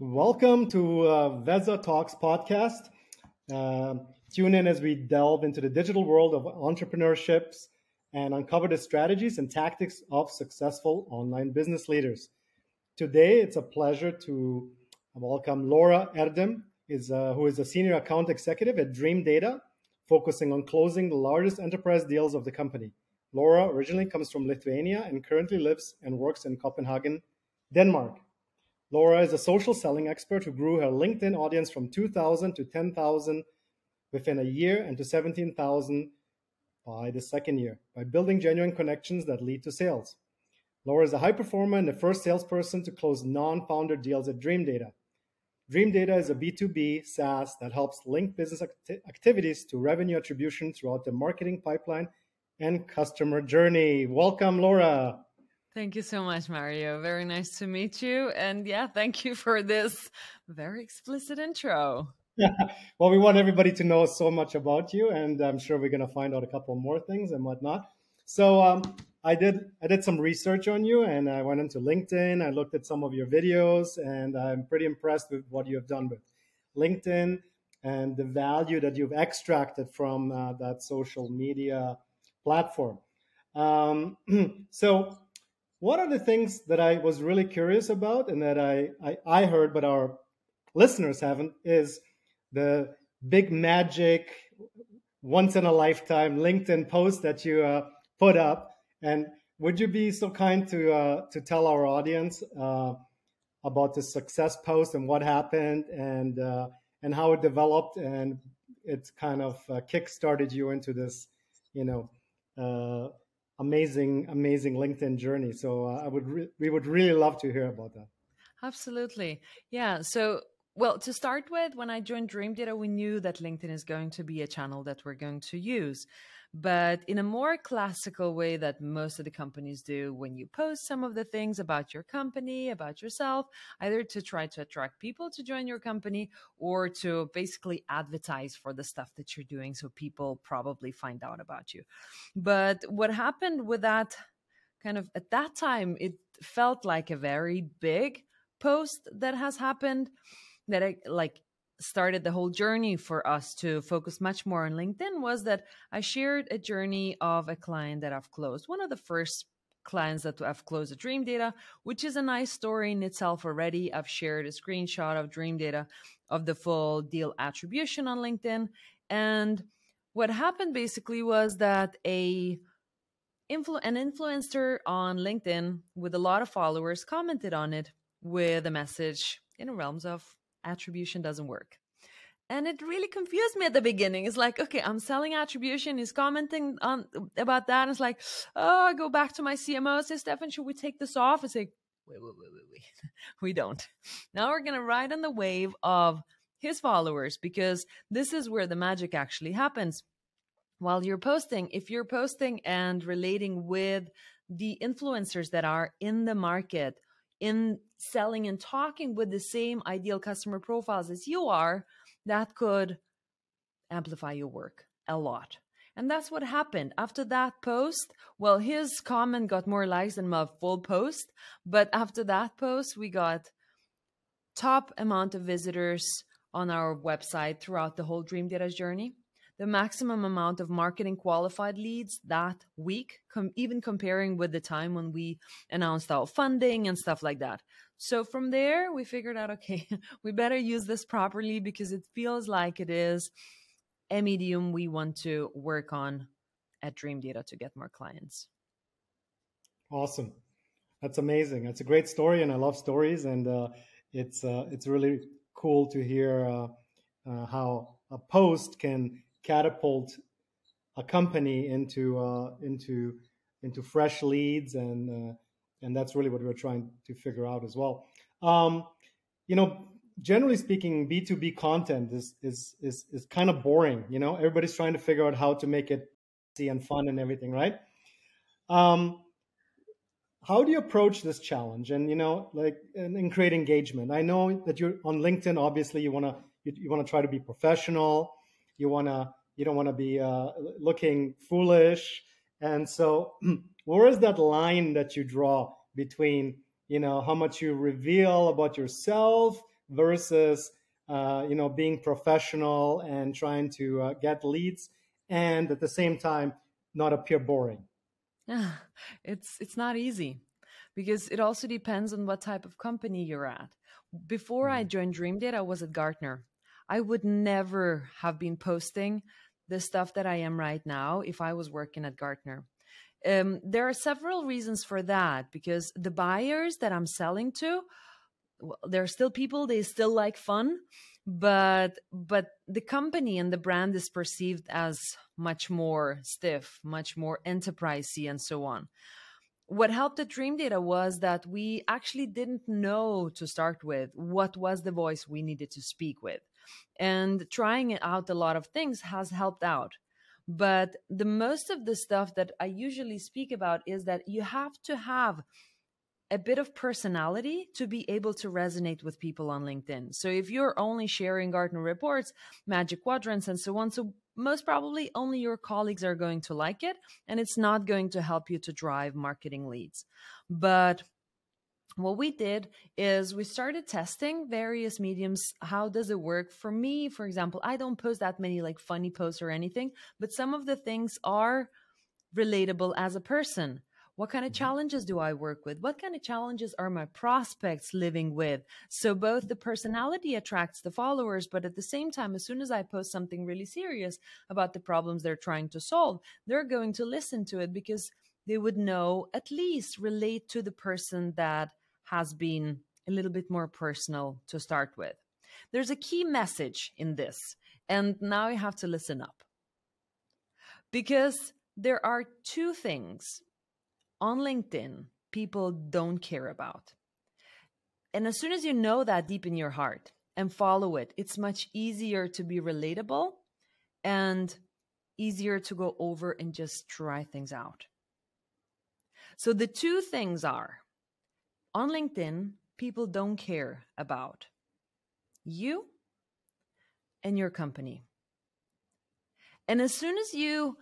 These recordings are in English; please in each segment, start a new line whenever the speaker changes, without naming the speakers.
Welcome to uh, Veza Talks podcast. Uh, tune in as we delve into the digital world of entrepreneurships and uncover the strategies and tactics of successful online business leaders. Today, it's a pleasure to welcome Laura Erdem, is, uh, who is a senior account executive at Dream Data, focusing on closing the largest enterprise deals of the company. Laura originally comes from Lithuania and currently lives and works in Copenhagen, Denmark. Laura is a social selling expert who grew her LinkedIn audience from 2,000 to 10,000 within a year and to 17,000 by the second year by building genuine connections that lead to sales. Laura is a high performer and the first salesperson to close non founder deals at Dream Data. Dream Data is a B2B SaaS that helps link business acti- activities to revenue attribution throughout the marketing pipeline and customer journey. Welcome, Laura.
Thank you so much, Mario. Very nice to meet you. And yeah, thank you for this very explicit intro.
well, we want everybody to know so much about you, and I'm sure we're going to find out a couple more things and whatnot. So um, I did I did some research on you, and I went into LinkedIn. I looked at some of your videos, and I'm pretty impressed with what you have done with LinkedIn and the value that you've extracted from uh, that social media platform. Um, so one of the things that I was really curious about and that I, I, I heard, but our listeners haven't, is the big magic, once in a lifetime LinkedIn post that you uh, put up. And would you be so kind to uh, to tell our audience uh, about the success post and what happened and uh, and how it developed and it kind of uh, kick started you into this, you know, uh, amazing, amazing LinkedIn journey. So uh, I would, re- we would really love to hear about that.
Absolutely, yeah. So well, to start with, when I joined Dream Data, we knew that LinkedIn is going to be a channel that we're going to use but in a more classical way that most of the companies do when you post some of the things about your company, about yourself, either to try to attract people to join your company or to basically advertise for the stuff that you're doing so people probably find out about you. But what happened with that kind of at that time, it felt like a very big post that has happened that I like started the whole journey for us to focus much more on LinkedIn was that I shared a journey of a client that I've closed. One of the first clients that I've closed at Dream Data, which is a nice story in itself already. I've shared a screenshot of Dream Data of the full deal attribution on LinkedIn. And what happened basically was that a influ- an influencer on LinkedIn with a lot of followers commented on it with a message in the realms of attribution doesn't work. And it really confused me at the beginning. It's like, okay, I'm selling attribution. He's commenting on about that. And it's like, oh, I go back to my CMO. I Say, Stefan, should we take this off? It's like, wait, wait, wait, wait, wait. we don't. Now we're gonna ride on the wave of his followers because this is where the magic actually happens. While you're posting, if you're posting and relating with the influencers that are in the market in selling and talking with the same ideal customer profiles as you are, that could amplify your work a lot. And that's what happened. After that post, well, his comment got more likes than my full post. But after that post, we got top amount of visitors on our website throughout the whole Dream Data journey the maximum amount of marketing qualified leads that week, com- even comparing with the time when we announced our funding and stuff like that. So from there, we figured out okay, we better use this properly because it feels like it is a medium we want to work on at Dream Data to get more clients.
Awesome. That's amazing. That's a great story, and I love stories. And uh, it's uh, it's really cool to hear uh, uh how a post can catapult a company into uh, into into fresh leads and uh, and that's really what we're trying to figure out as well. Um, you know, generally speaking, B two B content is is is is kind of boring. You know, everybody's trying to figure out how to make it see and fun and everything, right? Um, how do you approach this challenge and you know like and, create engagement i know that you're on linkedin obviously you want to you, you want to try to be professional you want to you don't want to be uh, looking foolish. And so where is that line that you draw between you know how much you reveal about yourself versus uh, you know being professional and trying to uh, get leads and at the same time not appear boring?
Yeah it's it's not easy because it also depends on what type of company you're at. Before mm-hmm. i joined dream data i was at gartner i would never have been posting the stuff that i am right now if i was working at gartner. Um, there are several reasons for that because the buyers that i'm selling to well, there are still people they still like fun but but the company and the brand is perceived as much more stiff much more enterprisey and so on. What helped at dream data was that we actually didn't know to start with what was the voice we needed to speak with and trying out a lot of things has helped out but the most of the stuff that i usually speak about is that you have to have a bit of personality to be able to resonate with people on LinkedIn. So if you're only sharing Gartner reports, magic quadrants, and so on, so most probably only your colleagues are going to like it, and it's not going to help you to drive marketing leads. But what we did is we started testing various mediums how does it work for me for example i don't post that many like funny posts or anything but some of the things are relatable as a person what kind of mm-hmm. challenges do I work with? What kind of challenges are my prospects living with? So both the personality attracts the followers, but at the same time, as soon as I post something really serious about the problems they're trying to solve, they're going to listen to it because they would know at least relate to the person that has been a little bit more personal to start with. There's a key message in this, and now you have to listen up. Because there are two things on LinkedIn people don't care about. And as soon as you know that deep in your heart and follow it, it's much easier to be relatable and easier to go over and just try things out. So the two things are on LinkedIn, people don't care about you and your company. And as soon as you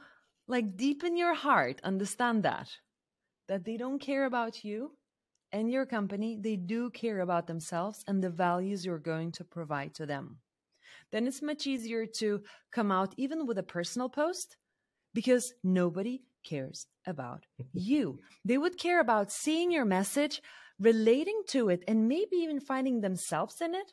like deep in your heart understand that, that they don't care about you and your company, they do care about themselves and the values you're going to provide to them. Then it's much easier to come out even with a personal post because nobody cares about you. They would care about seeing your message, relating to it, and maybe even finding themselves in it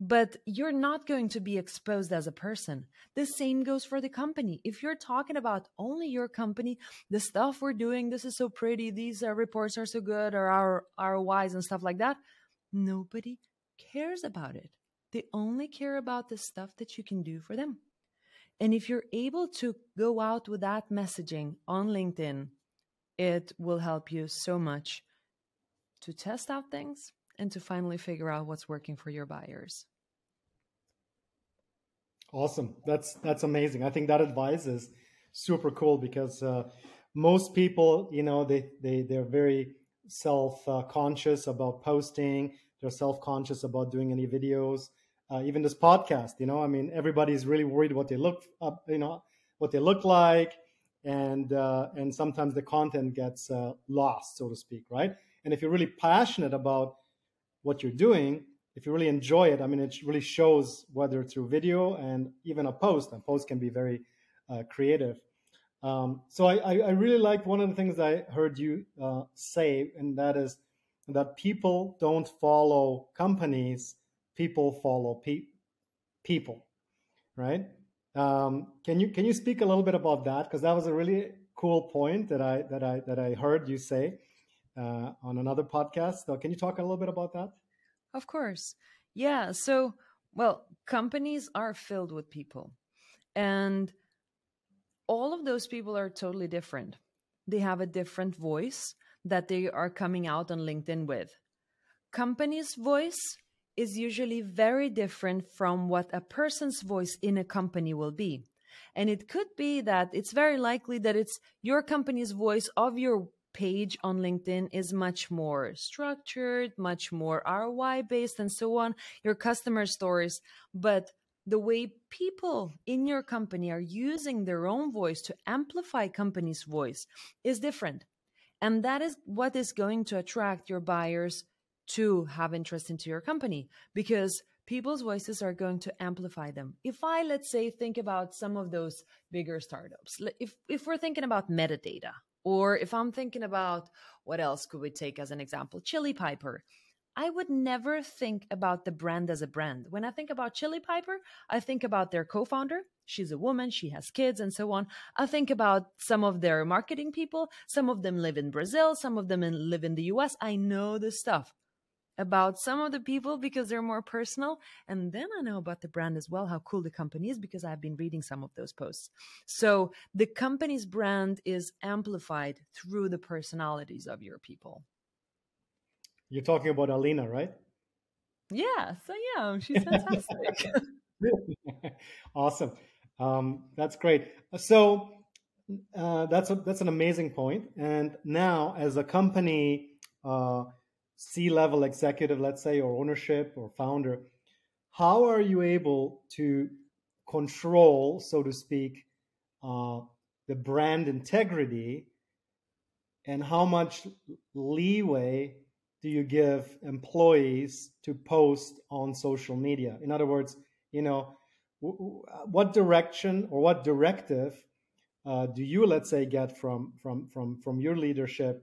but you're not going to be exposed as a person. The same goes for the company. If you're talking about only your company, the stuff we're doing, this is so pretty, these uh, reports are so good, or our ROIs and stuff like that, nobody cares about it. They only care about the stuff that you can do for them. And if you're able to go out with that messaging on LinkedIn, it will help you so much to test out things and to finally figure out what's working for your buyers.
Awesome. That's that's amazing. I think that advice is super cool because uh, most people, you know, they they they're very self uh, conscious about posting. They're self conscious about doing any videos. Uh, even this podcast, you know, I mean, everybody's really worried what they look you know, what they look like, and uh, and sometimes the content gets uh, lost, so to speak, right? And if you're really passionate about what you're doing, if you really enjoy it, I mean, it really shows whether through video and even a post. A post can be very uh, creative. Um, so I, I, really liked one of the things I heard you uh, say, and that is that people don't follow companies; people follow pe- people, right? Um, can you can you speak a little bit about that? Because that was a really cool point that I that I that I heard you say uh, on another podcast. So can you talk a little bit about that?
Of course. Yeah. So, well, companies are filled with people, and all of those people are totally different. They have a different voice that they are coming out on LinkedIn with. Company's voice is usually very different from what a person's voice in a company will be. And it could be that it's very likely that it's your company's voice of your page on LinkedIn is much more structured, much more ROI based, and so on, your customer stories. But the way people in your company are using their own voice to amplify company's voice is different. And that is what is going to attract your buyers to have interest into your company because people's voices are going to amplify them. If I, let's say, think about some of those bigger startups, if, if we're thinking about metadata, or if I'm thinking about what else could we take as an example, Chili Piper, I would never think about the brand as a brand. When I think about Chili Piper, I think about their co founder. She's a woman, she has kids, and so on. I think about some of their marketing people. Some of them live in Brazil, some of them live in the US. I know this stuff about some of the people because they're more personal. And then I know about the brand as well, how cool the company is because I've been reading some of those posts. So the company's brand is amplified through the personalities of your people.
You're talking about Alina, right?
Yeah. So, yeah, She's fantastic.
awesome. Um, that's great. So uh, that's a, that's an amazing point. And now, as a company uh, C-level executive, let's say, or ownership or founder, how are you able to control, so to speak, uh, the brand integrity, and how much leeway do you give employees to post on social media? In other words, you know, what direction or what directive uh, do you, let's say, get from from from from your leadership?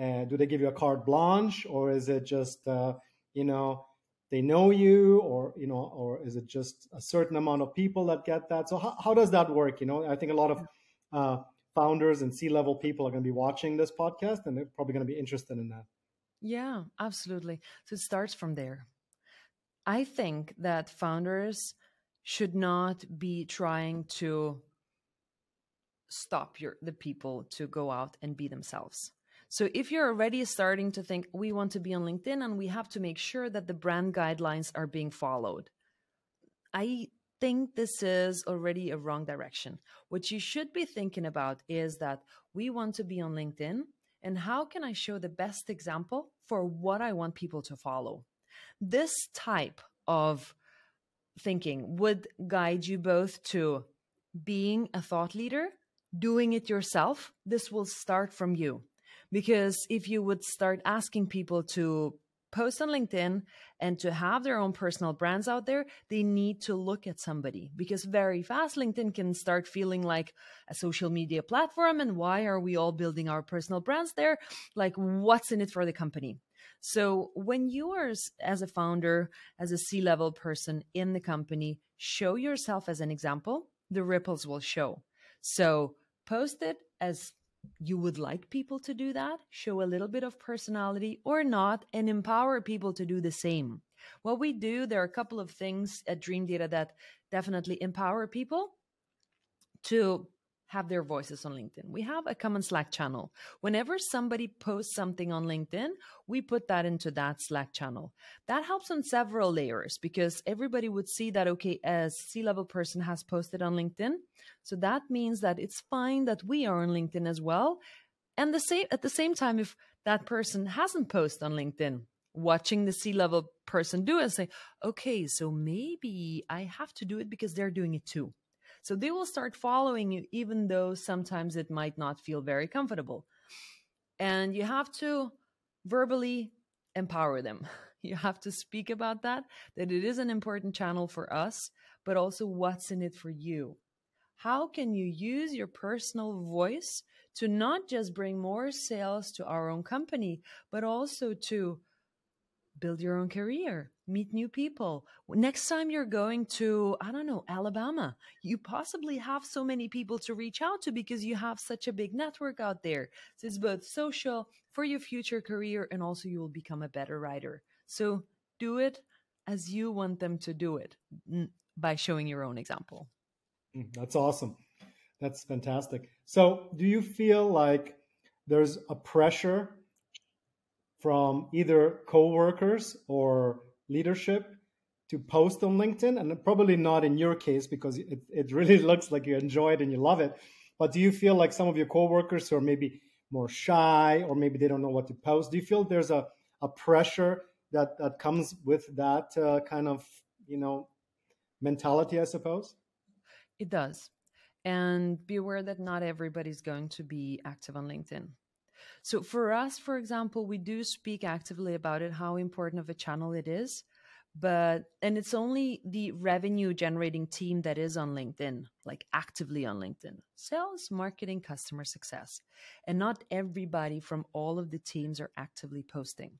Uh, do they give you a carte blanche, or is it just uh, you know they know you, or you know, or is it just a certain amount of people that get that? So how, how does that work? You know, I think a lot of uh, founders and C-level people are going to be watching this podcast, and they're probably going to be interested in that.
Yeah, absolutely. So it starts from there. I think that founders should not be trying to stop your the people to go out and be themselves. So if you're already starting to think we want to be on LinkedIn and we have to make sure that the brand guidelines are being followed, I think this is already a wrong direction. What you should be thinking about is that we want to be on LinkedIn and how can I show the best example for what I want people to follow? This type of thinking would guide you both to being a thought leader, doing it yourself. This will start from you. Because if you would start asking people to post on LinkedIn and to have their own personal brands out there, they need to look at somebody because very fast LinkedIn can start feeling like a social media platform. And why are we all building our personal brands there? Like, what's in it for the company? So, when you are, as a founder, as a C level person in the company, show yourself as an example, the ripples will show. So, post it as you would like people to do that, show a little bit of personality or not, and empower people to do the same. What we do, there are a couple of things at Dream Data that definitely empower people to have their voices on LinkedIn. We have a common Slack channel. Whenever somebody posts something on LinkedIn, we put that into that Slack channel. That helps on several layers because everybody would see that, okay, a C level person has posted on LinkedIn. So that means that it's fine that we are on LinkedIn as well. And the same at the same time, if that person hasn't posted on LinkedIn, watching the C level person do it and say, okay, so maybe I have to do it because they're doing it too. So they will start following you, even though sometimes it might not feel very comfortable. And you have to verbally empower them. You have to speak about that, that it is an important channel for us, but also what's in it for you. How can you use your personal voice to not just bring more sales to our own company, but also to build your own career, meet new people. Next time you're going to, I don't know, Alabama, you possibly have so many people to reach out to because you have such a big network out there. So it's both social for your future career and also you will become a better writer. So do it as you want them to do it by showing your own example.
Mm, that's awesome. That's fantastic. So, do you feel like there's a pressure from either co-workers or leadership to post on LinkedIn, and probably not in your case because it, it really looks like you enjoy it and you love it. But do you feel like some of your coworkers who are maybe more shy or maybe they don't know what to post? Do you feel there's a, a pressure that, that comes with that uh, kind of, you know, mentality, I suppose?
It does. And be aware that not everybody's going to be active on LinkedIn. So for us, for example, we do speak actively about it, how important of a channel it is. but and it's only the revenue generating team that is on linkedin like actively on linkedin sales marketing customer success and not everybody from all of the teams are actively posting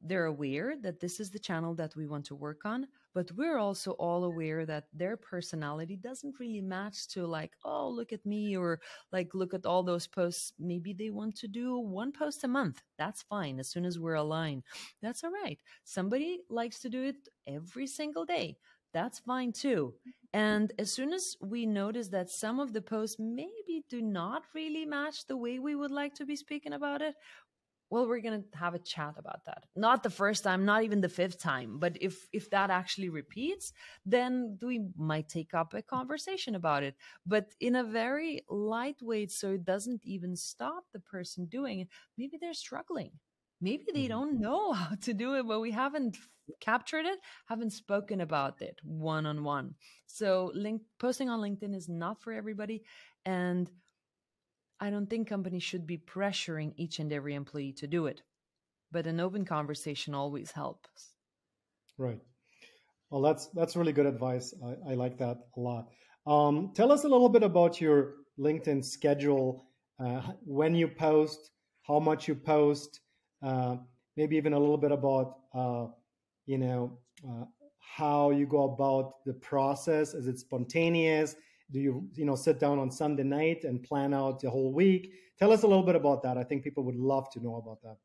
they're aware that this is the channel that we want to work on but we're also all aware that their personality doesn't really match to like oh look at me or like look at all those posts. Maybe they want to do one post a month. That's fine as soon as we're aligned. That's all right. Somebody likes to do it every single day. That's fine too. And as soon as we notice that some of the posts maybe do not really match the way we would like to be speaking about it well we're going to have a chat about that. Not the first time not even the fifth time but if if that actually repeats then we might take up a conversation about it. But in a very lightweight so it doesn't even stop the person doing it. Maybe they're struggling. Maybe they mm-hmm. don't know how to do it but we haven't captured it haven't spoken about it one on one so link posting on linkedin is not for everybody and I don't think companies should be pressuring each and every employee to do it, but an open conversation always helps.
Right. Well, that's that's really good advice. I, I like that a lot. Um, tell us a little bit about your LinkedIn schedule, uh, when you post, how much you post, uh, maybe even a little bit about uh, you know uh, how you go about the process. Is it spontaneous? Do you you know sit down on sunday night and plan out the whole week? Tell us a little bit about that. I think people would love to know about that.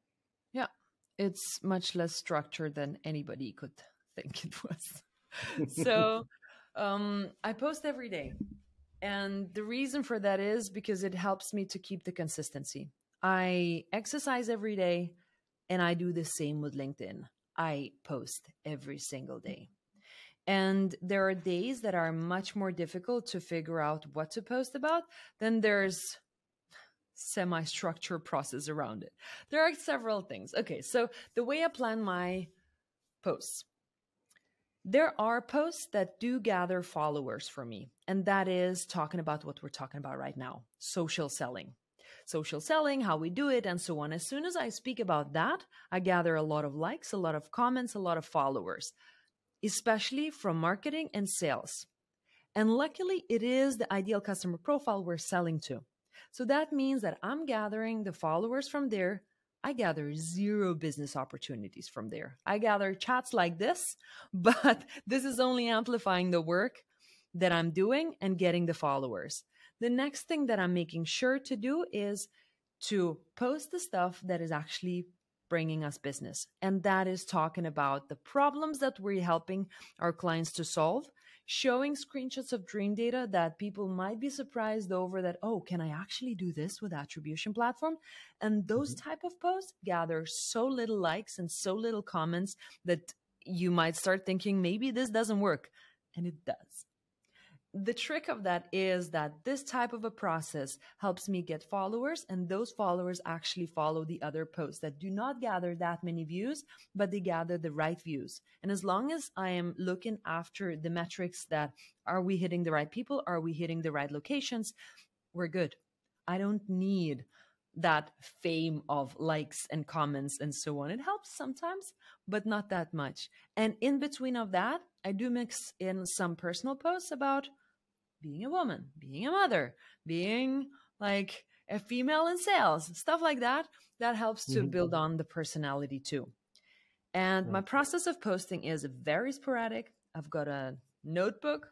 Yeah. It's much less structured than anybody could think it was. So um, i post every day. And the reason for that is because it helps me to keep the consistency. I exercise every day and i do the same with linkedin. I post every single day and there are days that are much more difficult to figure out what to post about then there's semi-structured process around it. There are several things. Okay so the way i plan my posts. There are posts that do gather followers for me and that is talking about what we're talking about right now social selling. Social selling, how we do it, and so on. As soon as I speak about that, I gather a lot of likes, a lot of comments, a lot of followers especially from marketing and sales. And luckily, it is the ideal customer profile we're selling to. So that means that I'm gathering the followers from there. I gather zero business opportunities from there. I gather chats like this, but this is only amplifying the work that I'm doing and getting the followers. The next thing that I'm making sure to do is to post the stuff that is actually bringing us business. And that is talking about the problems that we're helping our clients to solve, showing screenshots of dream data that people might be surprised over that, oh, can I actually do this with attribution platform? And those mm-hmm. type of posts gather so little likes and so little comments that you might start thinking maybe this doesn't work. And it does the trick of that is that this type of a process helps me get followers and those followers actually follow the other posts that do not gather that many views but they gather the right views. And as long as i am looking after the metrics that are we hitting the right people? Are we hitting the right locations? We're good. I don't need that fame of likes and comments and so on. It helps sometimes but not that much. And in between of that i do mix in some personal posts about being a woman, being a mother, being like a female in sales, stuff like that. That helps to mm-hmm. build on the personality too. And my process of posting is very sporadic. I've got a notebook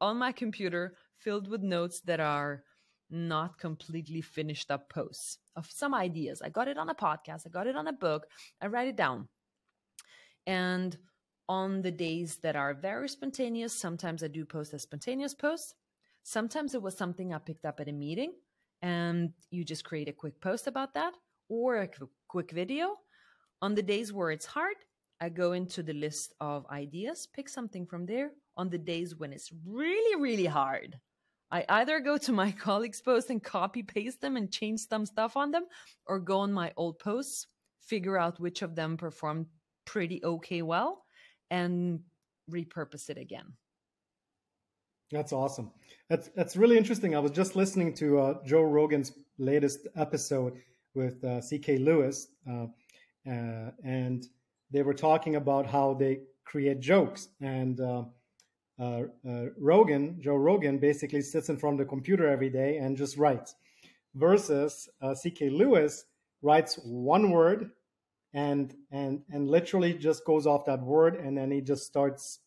on my computer filled with notes that are not completely finished up posts of some ideas. I got it on a podcast, I got it on a book, I write it down. And on the days that are very spontaneous. Sometimes I do post a spontaneous post. Sometimes it was something I picked up at a meeting and you just create a quick post about that or a quick video. On the days where it's hard, I go into the list of ideas, pick something from there. On the days when it's really, really hard, I either go to my colleagues' posts and copy paste them and change some stuff on them, or go on my old posts, figure out which of them performed pretty okay well, and repurpose it again.
That's awesome. That's that's really interesting. I was just listening to uh, Joe Rogan's latest episode with uh, C.K. Lewis, uh, uh, and they were talking about how they create jokes and uh, uh, Rogan, Joe Rogan, basically sits in front of the computer every day and just writes, versus C.K. Lewis writes one word and and and literally just goes off that word and then he just starts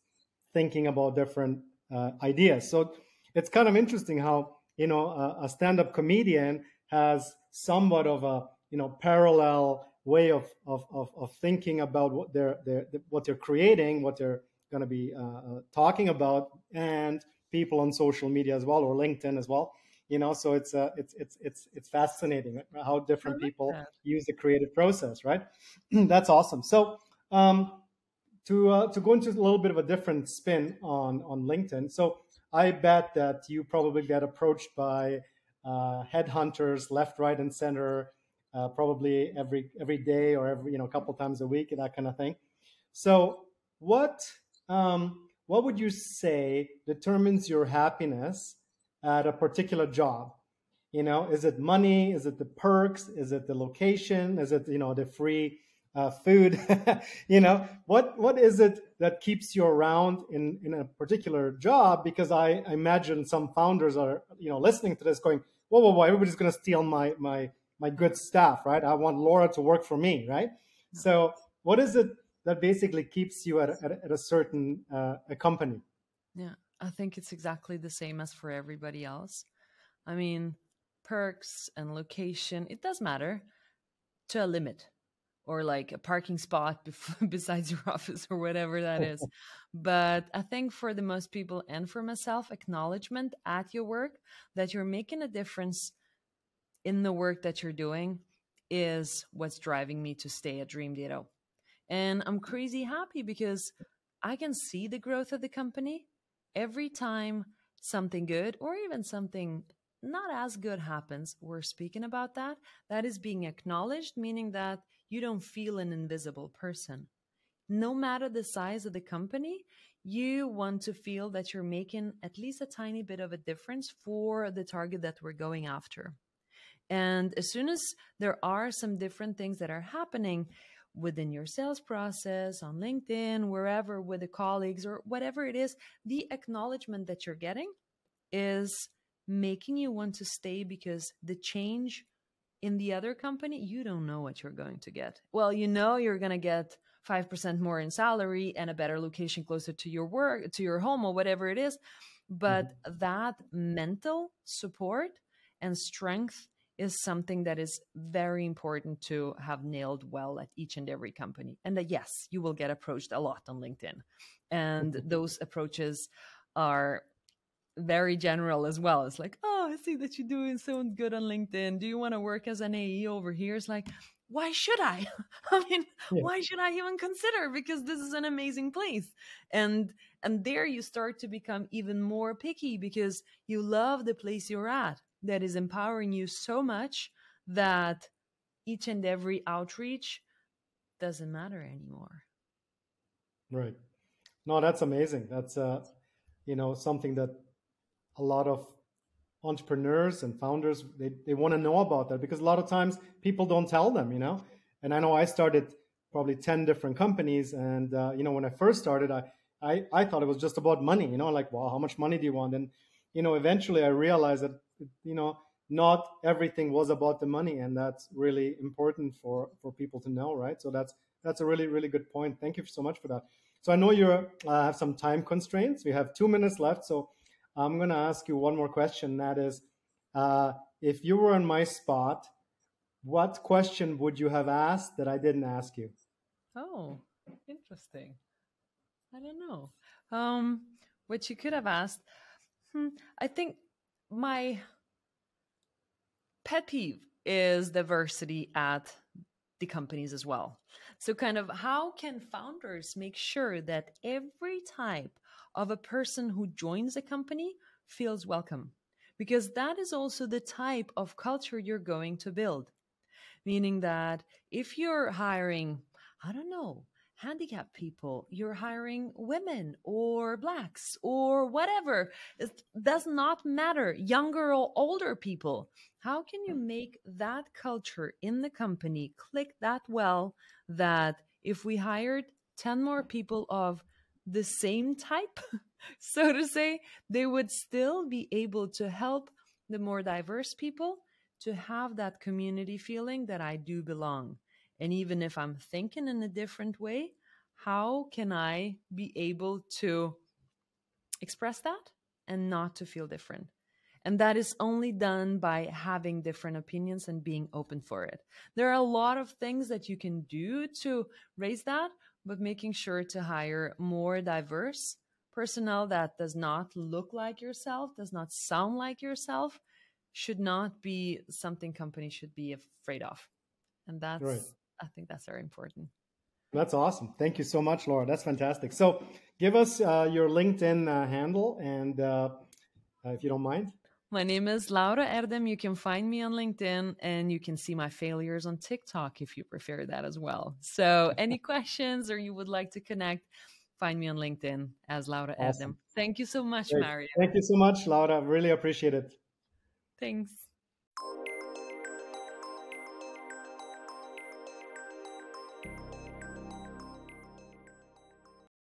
thinking about different uh, ideas. So it's kind of interesting how you know a, a stand-up comedian has somewhat of a you know parallel way of of, of, of thinking about what they're, they're what they're creating, what they're going to be uh, uh, talking about, and people on social media as well or LinkedIn as well. You know, so it's uh, it's it's it's it's fascinating how different people that. use the creative process, right? That's awesome. So um, to uh, to go into a little bit of a different spin on on LinkedIn. So I bet that you probably get approached by uh, headhunters left, right, and center, uh, probably every every day or every you know a couple times a week, and that kind of thing. So what um, what would you say determines your happiness at a particular job? You know, is it money? Is it the perks? Is it the location? Is it you know the free uh, food? you know, what what is it that keeps you around in in a particular job? Because I, I imagine some founders are you know listening to this going, whoa, whoa, whoa, everybody's going to steal my my my good staff, right? I want Laura to work for me, right? So, what is it that basically keeps you at, at, at a certain uh, a company.
Yeah, I think it's exactly the same as for everybody else. I mean, perks and location, it does matter to a limit or like a parking spot besides your office or whatever that is. but I think for the most people and for myself, acknowledgement at your work that you're making a difference in the work that you're doing is what's driving me to stay at Dream Data. And I'm crazy happy because I can see the growth of the company every time something good or even something not as good happens. We're speaking about that. That is being acknowledged, meaning that you don't feel an invisible person. No matter the size of the company, you want to feel that you're making at least a tiny bit of a difference for the target that we're going after. And as soon as there are some different things that are happening, within your sales process, on LinkedIn, wherever with the colleagues or whatever it is, the acknowledgement that you're getting is making you want to stay because the change in the other company, you don't know what you're going to get. Well, you know you're going to get 5% more in salary and a better location closer to your work, to your home or whatever it is. But mm-hmm. that mental support and strength is something that is very important to have nailed well at each and every company. And that, yes, you will get approached a lot on LinkedIn. And those approaches are very general as well. It's like, oh, I see that you're doing so good on LinkedIn. Do you want to work as an AE over here? It's like, why should I? I mean, yeah. why should I even consider? Because this is an amazing place. And and there you start to become even more picky because you love the place you're at that is empowering you so much that each and every outreach doesn't matter anymore.
Right. No, that's amazing. That's uh, you know, something that a lot of entrepreneurs and founders they, they want to know about that because a lot of times people don't tell them, you know. And I know I started probably 10 different companies and uh, you know when I first started I, I I thought it was just about money, you know, like wow, how much money do you want? And you know, eventually I realized that you know not everything was about the money and that's really important for for people to know right? So that's that's a really really good point. Thank you so much for that. So i know you uh, have some time constraints. We have two minutes left. So i'm going to ask you one more question. That is uh, if you were in my spot what question would you have asked that i didn't ask you?
Oh interesting. I don't know. Um what you could have asked hmm, i think my pet peeve is diversity at the companies as well. So, kind of, how can founders make sure that every type of a person who joins a company feels welcome? Because that is also the type of culture you're going to build. Meaning that if you're hiring, I don't know, handicapped people, you're hiring women or blacks or whatever. It does not matter, younger or older people. How can you make that culture in the company click that well that if we hired 10 more people of the same type, so to say, they would still be able to help the more diverse people to have that community feeling that I do belong. And even if I'm thinking in a different way, how can I be able to express that and not to feel different? And that is only done by having different opinions and being open for it. There are a lot of things that you can do to raise that, but making sure to hire more diverse personnel that does not look like yourself, does not sound like yourself, should not be something companies should be afraid of. And that's, right. I think that's very important.
That's awesome. Thank you so much, Laura. That's fantastic. So give us uh, your LinkedIn uh, handle and uh, uh if you don't mind.
My name is Laura Erdem. You can find me on LinkedIn and you can see my failures on TikTok if you prefer that as well. So, any questions or you would like to connect, find me on LinkedIn as Laura awesome. Erdem. Thank you so much, Great. Mario.
Thank you so much, Laura. Really appreciate it.
Thanks.